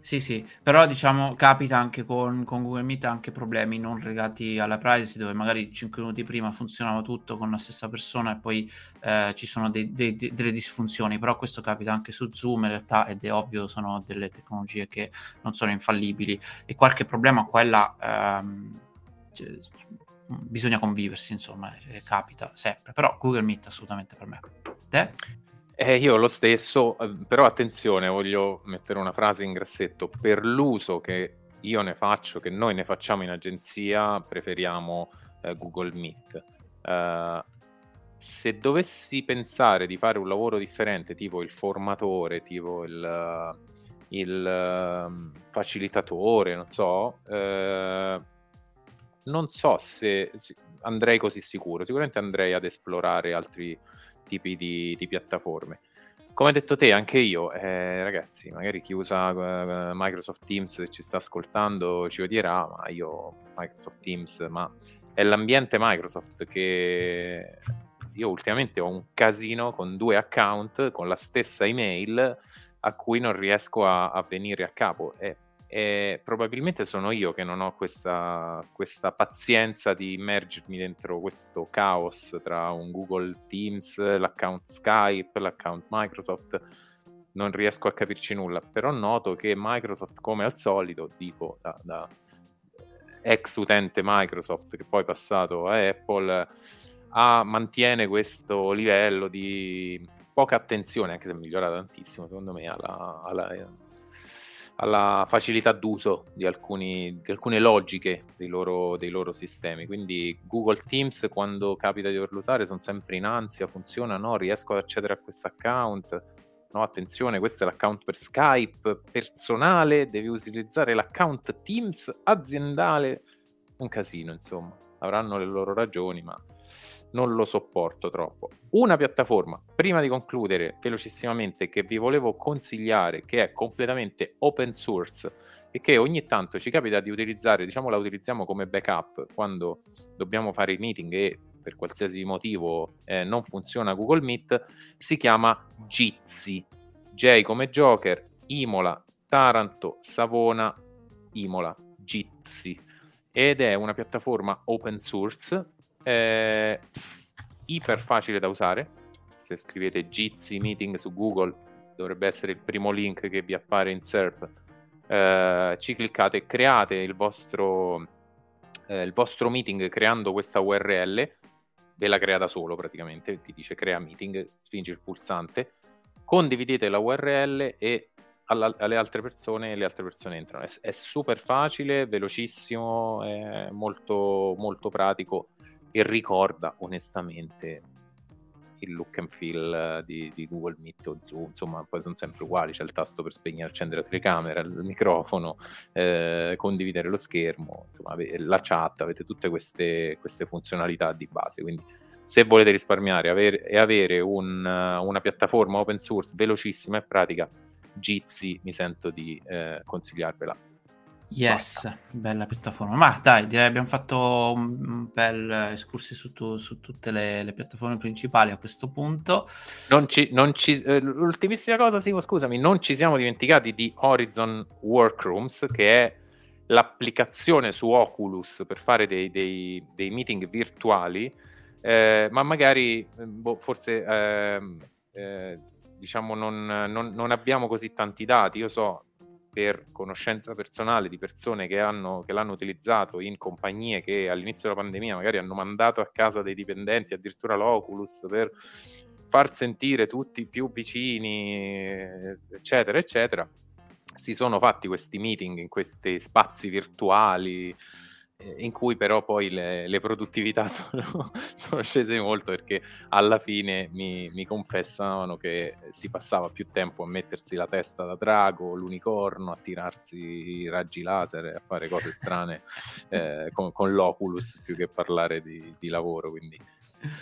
Sì, sì, però diciamo capita anche con, con, Google Meet anche problemi non legati alla privacy dove magari 5 minuti prima funzionava tutto con la stessa persona e poi eh, ci sono dei, dei, dei, delle disfunzioni, però questo capita anche su Zoom in realtà ed è ovvio sono delle tecnologie che non sono infallibili e qualche problema quella ehm, cioè, bisogna conviversi insomma, capita sempre, però Google Meet assolutamente per me. Te? Eh, io lo stesso, eh, però attenzione, voglio mettere una frase in grassetto, per l'uso che io ne faccio, che noi ne facciamo in agenzia, preferiamo eh, Google Meet. Uh, se dovessi pensare di fare un lavoro differente, tipo il formatore, tipo il, il uh, facilitatore, non so, uh, non so se andrei così sicuro. Sicuramente andrei ad esplorare altri tipi di, di piattaforme. Come hai detto te, anche io, eh, ragazzi, magari chi usa uh, Microsoft Teams se ci sta ascoltando ci odierà, ma io Microsoft Teams, ma è l'ambiente Microsoft che io ultimamente ho un casino con due account con la stessa email a cui non riesco a, a venire a capo. E e probabilmente sono io che non ho questa, questa, pazienza di immergermi dentro questo caos tra un Google Teams, l'account Skype, l'account Microsoft. Non riesco a capirci nulla, però noto che Microsoft, come al solito, dico da, da ex utente Microsoft che poi è passato a Apple, ha, mantiene questo livello di poca attenzione, anche se è migliorato tantissimo, secondo me, alla, alla alla facilità d'uso di, alcuni, di alcune logiche dei loro, dei loro, sistemi. Quindi Google Teams, quando capita di doverlo usare, sono sempre in ansia, funziona, no, riesco ad accedere a questo account. No, attenzione, questo è l'account per Skype personale, devi utilizzare l'account Teams aziendale. Un casino, insomma. Avranno le loro ragioni, ma non lo sopporto troppo. Una piattaforma, prima di concludere velocissimamente, che vi volevo consigliare, che è completamente open source e che ogni tanto ci capita di utilizzare, diciamo la utilizziamo come backup quando dobbiamo fare i meeting e per qualsiasi motivo eh, non funziona Google Meet, si chiama Jitsi. J come Joker, Imola, Taranto, Savona, Imola, Jitsi. Ed è una piattaforma open source eh, iper facile da usare. Se scrivete Jitsi Meeting su Google dovrebbe essere il primo link che vi appare in SERP. eh, ci cliccate, create il vostro, eh, il vostro meeting creando questa URL, ve la crea da solo praticamente, ti dice crea meeting, spingi il pulsante, condividete la URL e alle altre persone le altre persone entrano. È, è super facile, velocissimo, è molto, molto pratico e ricorda onestamente il look and feel di, di, Google Meet o Zoom, insomma, poi sono sempre uguali, c'è il tasto per spegnere, accendere la telecamera, il microfono, eh, condividere lo schermo, insomma, la chat, avete tutte queste, queste funzionalità di base, quindi se volete risparmiare avere, e avere un, una piattaforma open source velocissima e pratica, Jitsi mi sento di eh, consigliarvela. Yes, Basta. bella piattaforma. Ma dai, direi abbiamo fatto un bel escurso su, tu, su tutte le, le, piattaforme principali a questo punto. Non ci, non ci, eh, l'ultimissima cosa, Simo, scusami, non ci siamo dimenticati di Horizon Workrooms, che è l'applicazione su Oculus per fare dei, dei, dei meeting virtuali, eh, ma magari boh, forse ehm, eh, diciamo non, non, non abbiamo così tanti dati. Io so per conoscenza personale di persone che, hanno, che l'hanno utilizzato in compagnie che all'inizio della pandemia magari hanno mandato a casa dei dipendenti, addirittura l'Oculus, per far sentire tutti più vicini, eccetera, eccetera. Si sono fatti questi meeting in questi spazi virtuali in cui però poi le, le produttività sono, sono, scese molto perché alla fine mi, mi, confessavano che si passava più tempo a mettersi la testa da drago, l'unicorno, a tirarsi i raggi laser e a fare cose strane eh, con, con, l'Oculus più che parlare di, di lavoro. Quindi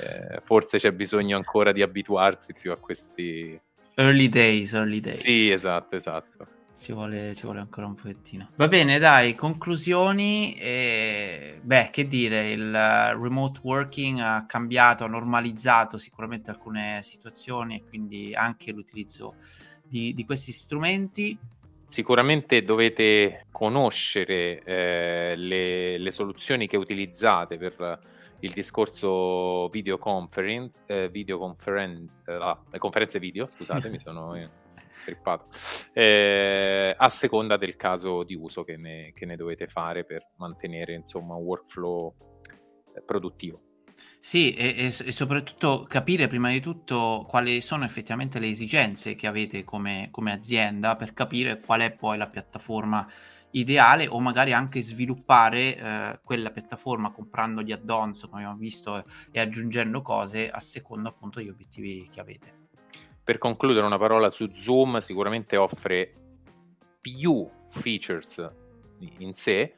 eh, forse c'è bisogno ancora di abituarsi più a questi... Early days, early days. Sì, esatto, esatto. Ci vuole, ci vuole, ancora un pochettino. Va bene, dai, conclusioni. E... Beh, che dire, il remote working ha cambiato, ha normalizzato sicuramente alcune situazioni e quindi anche l'utilizzo di, di questi strumenti. Sicuramente dovete conoscere eh, le, le, soluzioni che utilizzate per il discorso video conference, eh, video conference, eh, ah, conferenze video, scusate, mi sono strippato, eh, a seconda del caso di uso che ne, che ne dovete fare per mantenere insomma un workflow eh, produttivo. Sì, e, e, soprattutto capire prima di tutto quali sono effettivamente le esigenze che avete come, come, azienda per capire qual è poi la piattaforma ideale o magari anche sviluppare eh, quella piattaforma comprando gli add-ons come abbiamo visto e aggiungendo cose a seconda appunto degli obiettivi che avete per concludere una parola su Zoom, sicuramente offre più features in sé,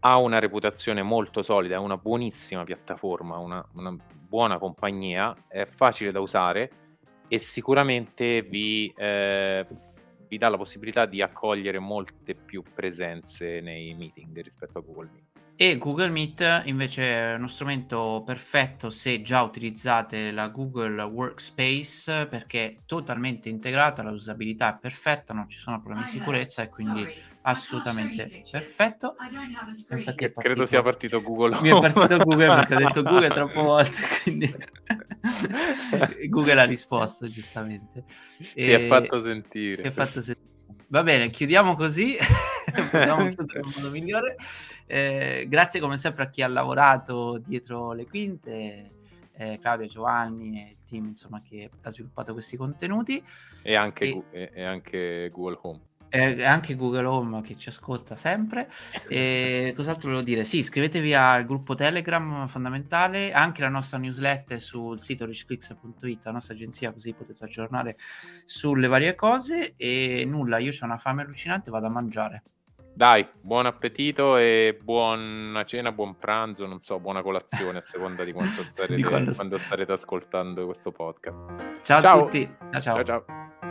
ha una reputazione molto solida, è una buonissima piattaforma, una, una buona compagnia, è facile da usare e sicuramente vi, eh, vi dà la possibilità di accogliere molte più presenze nei meeting rispetto a Google Meet. E Google Meet invece è uno strumento perfetto se già utilizzate la Google Workspace perché è totalmente integrata, la usabilità è perfetta, non ci sono problemi di sicurezza e quindi assolutamente perfetto. Infatti credo sia partito Google. Mi è partito Google perché ho detto Google troppe volte, quindi Google ha risposto giustamente. Si e... è fatto sentire. Si è fatto sentire. Va bene, chiudiamo così. Possiamo chiudere in modo migliore. Eh, grazie come sempre a chi ha lavorato dietro le quinte, eh, Claudio Giovanni e il team insomma, che ha sviluppato questi contenuti. E anche, e... e anche Google Home e anche Google Home che ci ascolta sempre. E cos'altro volevo dire? Sì, iscrivetevi al gruppo Telegram fondamentale, anche la nostra newsletter sul sito richclicks.it, la nostra agenzia, così potete aggiornare sulle varie cose. E nulla, io ho una fame allucinante, vado a mangiare. Dai, buon appetito e buona cena, buon pranzo, non so, buona colazione a seconda di quanto starete, di quando... quando starete ascoltando questo podcast. Ciao, ciao. a tutti. ciao. ciao. ciao, ciao.